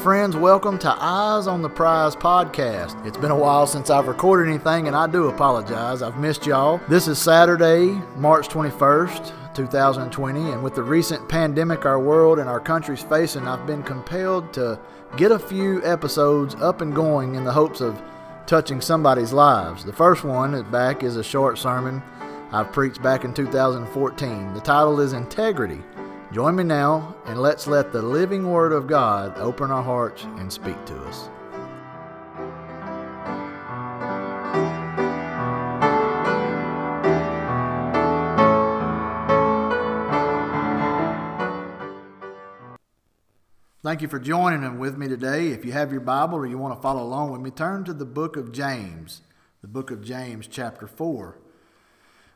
friends. Welcome to Eyes on the Prize podcast. It's been a while since I've recorded anything, and I do apologize. I've missed y'all. This is Saturday, March 21st, 2020, and with the recent pandemic our world and our country's facing, I've been compelled to get a few episodes up and going in the hopes of touching somebody's lives. The first one at back is a short sermon I've preached back in 2014. The title is Integrity. Join me now and let's let the living Word of God open our hearts and speak to us. Thank you for joining with me today. If you have your Bible or you want to follow along with me, turn to the book of James, the book of James, chapter 4.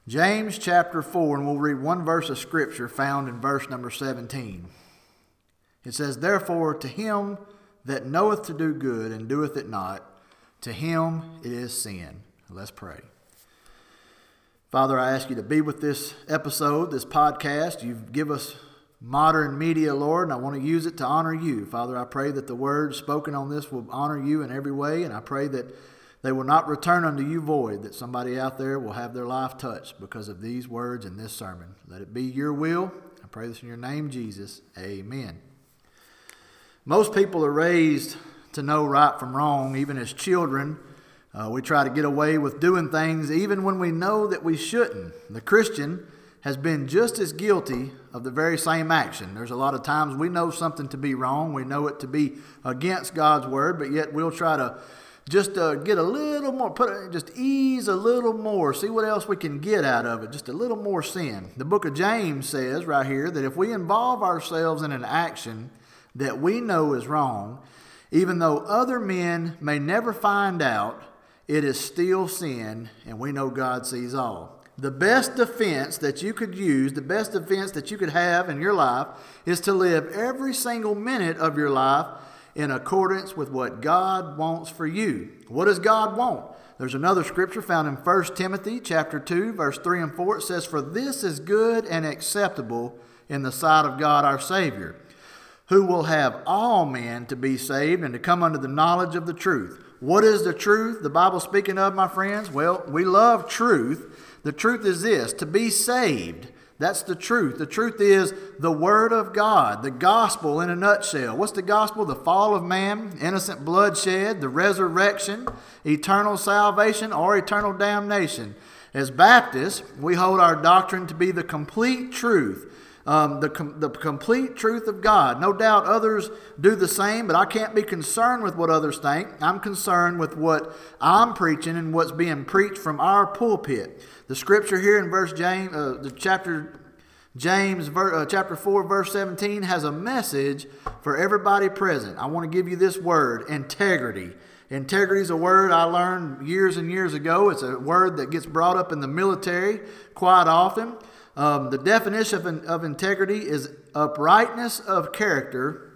James chapter 4, and we'll read one verse of Scripture found in verse number 17. It says, Therefore, to him that knoweth to do good and doeth it not, to him it is sin. Let's pray. Father, I ask you to be with this episode, this podcast. You've given us modern media, Lord, and I want to use it to honor you. Father, I pray that the words spoken on this will honor you in every way, and I pray that they will not return unto you void, that somebody out there will have their life touched because of these words in this sermon. Let it be your will. I pray this in your name, Jesus. Amen. Most people are raised to know right from wrong, even as children. Uh, we try to get away with doing things even when we know that we shouldn't. The Christian has been just as guilty of the very same action. There's a lot of times we know something to be wrong, we know it to be against God's word, but yet we'll try to just uh, get a little more, put it, just ease a little more, see what else we can get out of it, just a little more sin. The book of James says right here that if we involve ourselves in an action that we know is wrong, even though other men may never find out, it is still sin, and we know God sees all. The best defense that you could use, the best defense that you could have in your life, is to live every single minute of your life in accordance with what God wants for you. What does God want? There's another scripture found in 1 Timothy chapter 2 verse 3 and 4 it says for this is good and acceptable in the sight of God our savior who will have all men to be saved and to come under the knowledge of the truth. What is the truth the Bible speaking of my friends? Well, we love truth. The truth is this, to be saved that's the truth. The truth is the Word of God, the gospel in a nutshell. What's the gospel? The fall of man, innocent bloodshed, the resurrection, eternal salvation, or eternal damnation. As Baptists, we hold our doctrine to be the complete truth. Um, the, com- the complete truth of God. No doubt others do the same, but I can't be concerned with what others think. I'm concerned with what I'm preaching and what's being preached from our pulpit. The scripture here in verse James, uh, the chapter James uh, chapter 4 verse 17 has a message for everybody present. I want to give you this word, integrity. Integrity is a word I learned years and years ago. It's a word that gets brought up in the military quite often. Um, the definition of, of integrity is uprightness of character,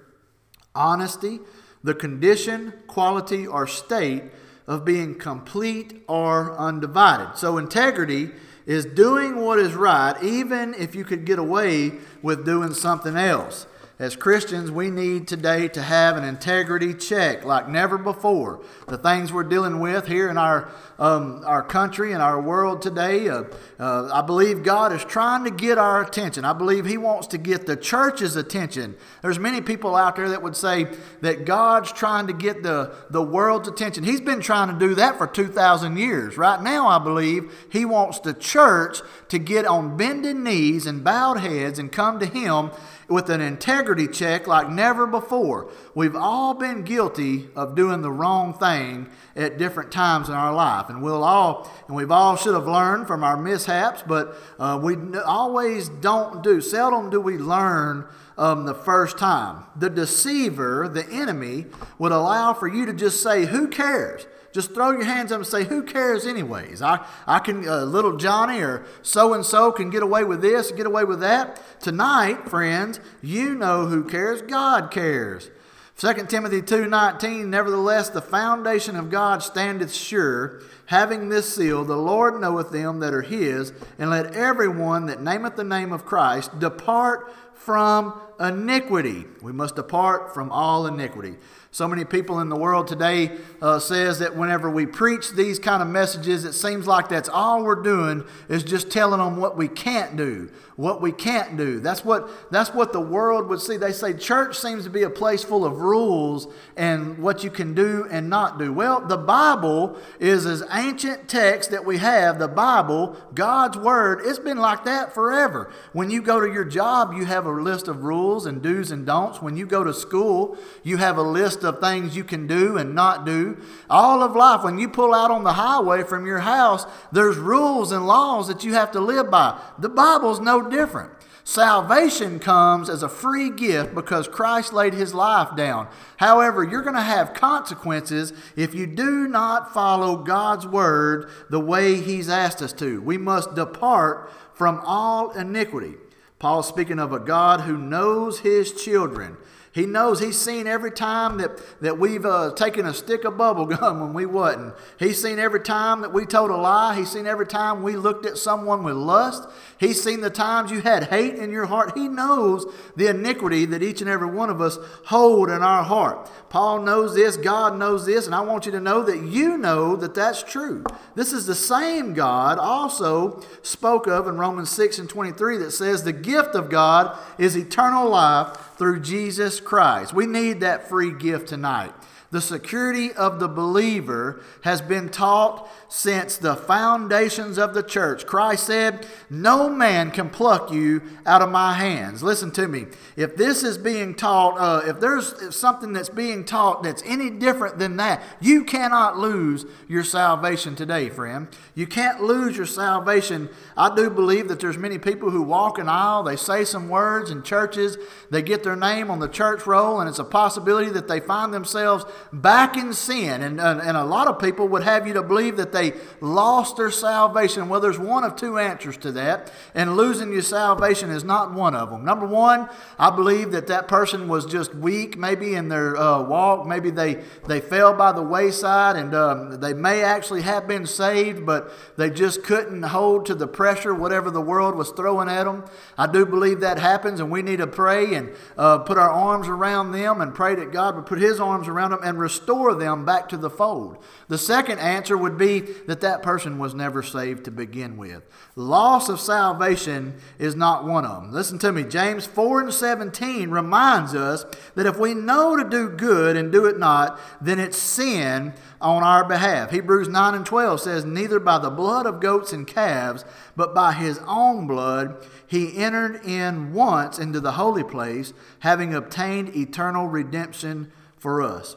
honesty, the condition, quality, or state of being complete or undivided. So, integrity is doing what is right, even if you could get away with doing something else. As Christians, we need today to have an integrity check like never before. The things we're dealing with here in our, um, our country and our world today, uh, uh, I believe God is trying to get our attention. I believe He wants to get the church's attention. There's many people out there that would say that God's trying to get the, the world's attention. He's been trying to do that for 2,000 years. Right now, I believe He wants the church to get on bended knees and bowed heads and come to Him with an integrity check like never before. We've all been guilty of doing the wrong thing at different times in our life, and we'll all and we've all should have learned from our mishaps, but uh, we always don't do. Seldom do we learn um, the first time. The deceiver, the enemy, would allow for you to just say, "Who cares?" Just throw your hands up and say, Who cares, anyways? I, I can, uh, little Johnny or so and so can get away with this, get away with that. Tonight, friends, you know who cares. God cares. 2 Timothy 2:19 Nevertheless the foundation of God standeth sure having this seal, The Lord knoweth them that are his, and let everyone that nameth the name of Christ depart from iniquity. We must depart from all iniquity. So many people in the world today uh, says that whenever we preach these kind of messages, it seems like that's all we're doing is just telling them what we can't do, what we can't do. That's what that's what the world would see. They say church seems to be a place full of rules and what you can do and not do. Well, the Bible is as ancient text that we have. The Bible, God's word, it's been like that forever. When you go to your job, you have a list of rules and do's and don'ts. When you go to school, you have a list of things you can do and not do. All of life, when you pull out on the highway from your house, there's rules and laws that you have to live by. The Bible's no different. Salvation comes as a free gift because Christ laid his life down. However, you're going to have consequences if you do not follow God's word the way he's asked us to. We must depart from all iniquity. Paul speaking of a God who knows his children. He knows he's seen every time that, that we've uh, taken a stick of bubble gum when we wasn't. He's seen every time that we told a lie. He's seen every time we looked at someone with lust. He's seen the times you had hate in your heart. He knows the iniquity that each and every one of us hold in our heart. Paul knows this, God knows this, and I want you to know that you know that that's true. This is the same God also spoke of in Romans 6 and 23 that says the gift of God is eternal life through Jesus Christ. We need that free gift tonight. The security of the believer has been taught since the foundations of the church. Christ said, No man can pluck you out of my hands. Listen to me. If this is being taught, uh, if there's something that's being taught that's any different than that, you cannot lose your salvation today, friend. You can't lose your salvation. I do believe that there's many people who walk an aisle, they say some words in churches, they get their name on the church roll, and it's a possibility that they find themselves back in sin. And, and, and, a lot of people would have you to believe that they lost their salvation. Well, there's one of two answers to that, and losing your salvation is not one of them. Number one, I believe that that person was just weak, maybe in their uh, walk. Maybe they, they fell by the wayside, and um, they may actually have been saved, but they just couldn't hold to the pressure, whatever the world was throwing at them. I do believe that happens, and we need to pray and uh, put our arms around them and pray that God would put His arms around them and restore them back to the fold. The second answer would be that that person was never saved to begin with. Loss of salvation is not one of them. Listen to me. James 4 and 17 reminds us that if we know to do good and do it not, then it's sin on our behalf. Hebrews 9 and 12 says, Neither by the blood of goats and calves, but by his own blood, he entered in once into the holy place, having obtained eternal redemption for us.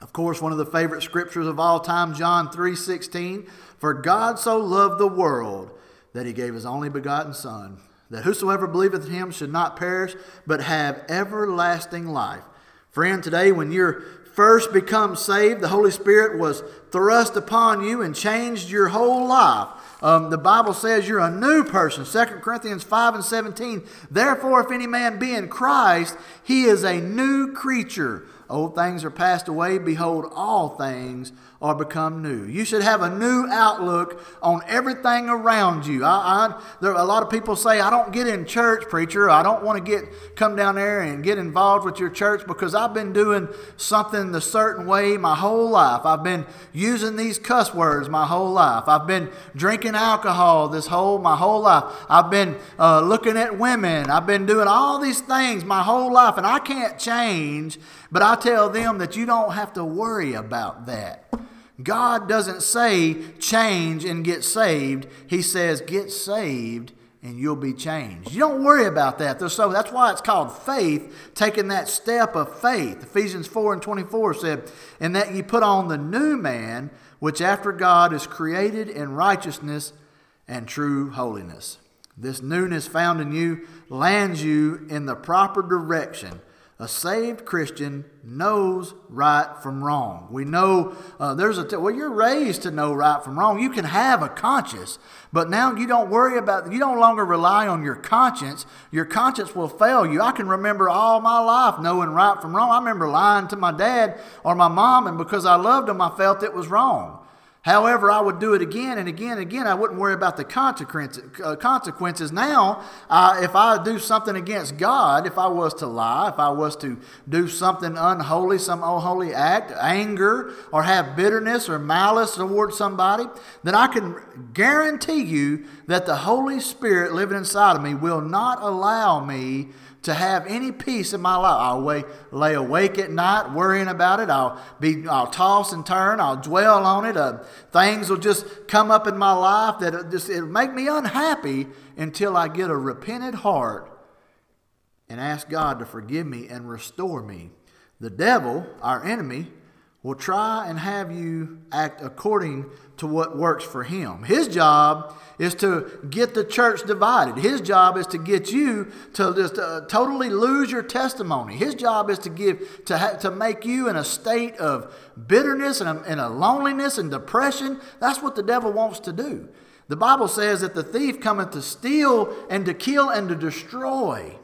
Of course, one of the favorite scriptures of all time, John 3:16, for God so loved the world that he gave his only begotten son, that whosoever believeth in him should not perish, but have everlasting life. Friend, today when you're first become saved, the Holy Spirit was thrust upon you and changed your whole life. Um, the Bible says you're a new person. 2 Corinthians 5 and 17. Therefore, if any man be in Christ, he is a new creature. Old things are passed away. Behold, all things are become new. You should have a new outlook on everything around you. I, I, there, a lot of people say, I don't get in church, preacher. I don't want to get come down there and get involved with your church because I've been doing something the certain way my whole life. I've been using these cuss words my whole life. I've been drinking alcohol this whole my whole life. I've been uh, looking at women. I've been doing all these things my whole life, and I can't change. But I tell them that you don't have to worry about that. God doesn't say change and get saved. He says get saved and you'll be changed. You don't worry about that. So that's why it's called faith, taking that step of faith. Ephesians 4 and 24 said, And that ye put on the new man, which after God is created in righteousness and true holiness. This newness found in you lands you in the proper direction a saved Christian knows right from wrong. We know uh, there's a t- well, you're raised to know right from wrong. You can have a conscience, but now you don't worry about. You don't longer rely on your conscience. Your conscience will fail you. I can remember all my life knowing right from wrong. I remember lying to my dad or my mom, and because I loved them, I felt it was wrong. However, I would do it again and again and again. I wouldn't worry about the consequences. Uh. Now, uh, if I do something against God, if I was to lie, if I was to do something unholy, some unholy act, anger, or have bitterness or malice towards somebody, then I can guarantee you that the Holy Spirit living inside of me will not allow me to have any peace in my life. I'll lay, lay awake at night worrying about it. I'll be, I'll toss and turn. I'll dwell on it. Uh, things will just come up in my life that it just it'll make me unhappy until I get a repentant heart and ask God to forgive me and restore me. The devil, our enemy, will try and have you act according to what works for him. His job is to get the church divided. His job is to get you to just uh, totally lose your testimony. His job is to give to ha- to make you in a state of bitterness and a, and a loneliness and depression. That's what the devil wants to do. The Bible says that the thief cometh to steal and to kill and to destroy.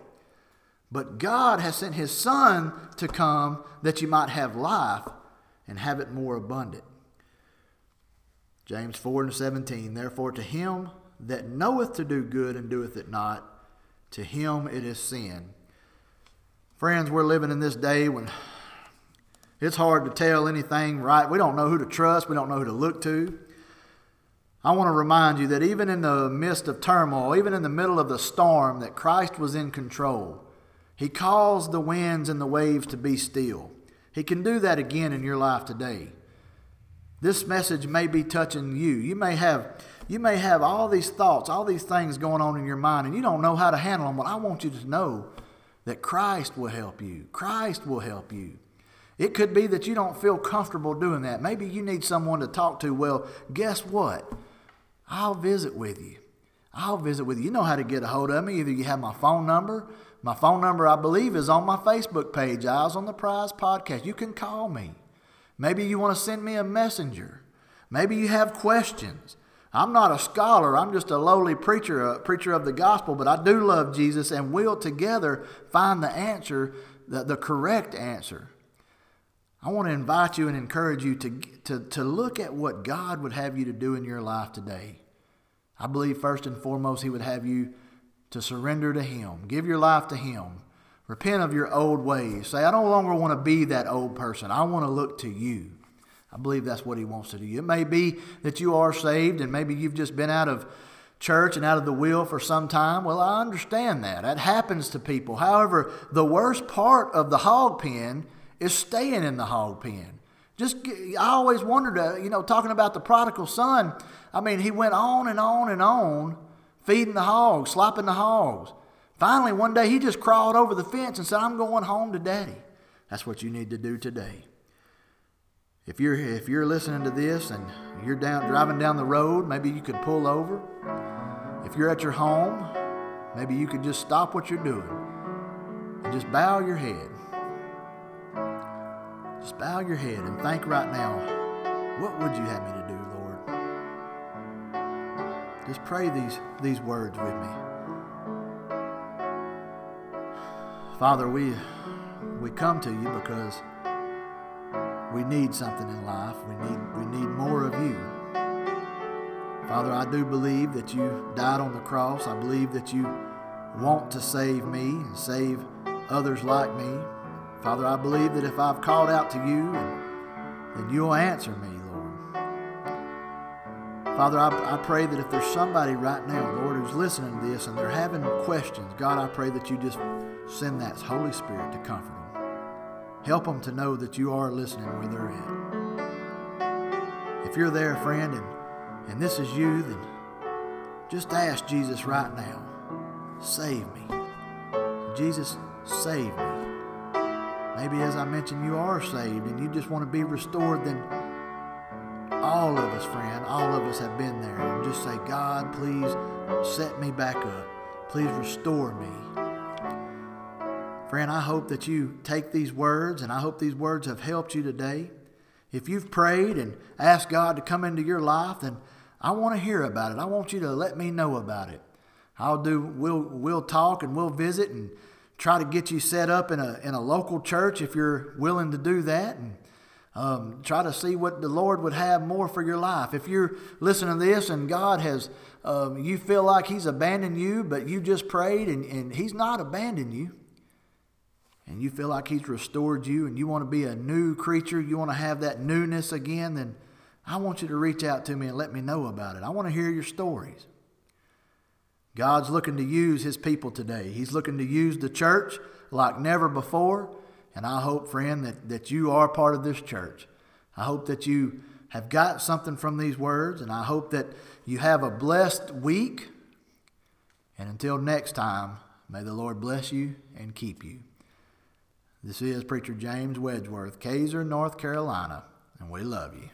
But God has sent his son to come that you might have life and have it more abundant. James 4 and 17, Therefore to him that knoweth to do good and doeth it not, to him it is sin. Friends, we're living in this day when it's hard to tell anything right. We don't know who to trust, we don't know who to look to. I want to remind you that even in the midst of turmoil, even in the middle of the storm, that Christ was in control. He caused the winds and the waves to be still. He can do that again in your life today. This message may be touching you. You may have you may have all these thoughts, all these things going on in your mind and you don't know how to handle them. But I want you to know that Christ will help you. Christ will help you. It could be that you don't feel comfortable doing that. Maybe you need someone to talk to. Well, guess what? I'll visit with you. I'll visit with you. You know how to get a hold of me. Either you have my phone number. My phone number, I believe, is on my Facebook page, Eyes on the Prize Podcast. You can call me. Maybe you want to send me a messenger. Maybe you have questions. I'm not a scholar. I'm just a lowly preacher, a preacher of the gospel, but I do love Jesus and we'll together find the answer, the, the correct answer. I want to invite you and encourage you to, to, to look at what God would have you to do in your life today. I believe first and foremost, He would have you to surrender to Him. Give your life to Him. Repent of your old ways. Say, I no longer want to be that old person. I want to look to you. I believe that's what he wants to do. It may be that you are saved and maybe you've just been out of church and out of the will for some time. Well, I understand that. That happens to people. However, the worst part of the hog pen is staying in the hog pen. Just, I always wondered, uh, you know, talking about the prodigal son, I mean, he went on and on and on feeding the hogs, slopping the hogs. Finally, one day he just crawled over the fence and said, I'm going home to daddy. That's what you need to do today. If you're, if you're listening to this and you're down, driving down the road, maybe you could pull over. If you're at your home, maybe you could just stop what you're doing and just bow your head. Just bow your head and think right now, what would you have me to do? Just pray these, these words with me. Father, we, we come to you because we need something in life. We need, we need more of you. Father, I do believe that you died on the cross. I believe that you want to save me and save others like me. Father, I believe that if I've called out to you, then you'll answer me, Father, I, I pray that if there's somebody right now, Lord, who's listening to this and they're having questions, God, I pray that you just send that Holy Spirit to comfort them. Help them to know that you are listening where they're at. If you're there, friend, and, and this is you, then just ask Jesus right now, save me. Jesus, save me. Maybe as I mentioned, you are saved and you just want to be restored, then all of us, friend, all of us have been there. And just say, God, please set me back up. Please restore me. Friend, I hope that you take these words, and I hope these words have helped you today. If you've prayed and asked God to come into your life, then I want to hear about it. I want you to let me know about it. I'll do. We'll we'll talk and we'll visit and try to get you set up in a in a local church if you're willing to do that. And Um, try to see what the Lord would have more for your life. If you're listening to this and God has, um, you feel like He's abandoned you, but you just prayed and, and He's not abandoned you, and you feel like He's restored you and you want to be a new creature, you want to have that newness again, then I want you to reach out to me and let me know about it. I want to hear your stories. God's looking to use His people today. He's looking to use the church like never before. And I hope, friend, that, that you are part of this church. I hope that you have got something from these words, and I hope that you have a blessed week. And until next time, may the Lord bless you and keep you. This is Preacher James Wedgeworth, Kaiser, North Carolina, and we love you.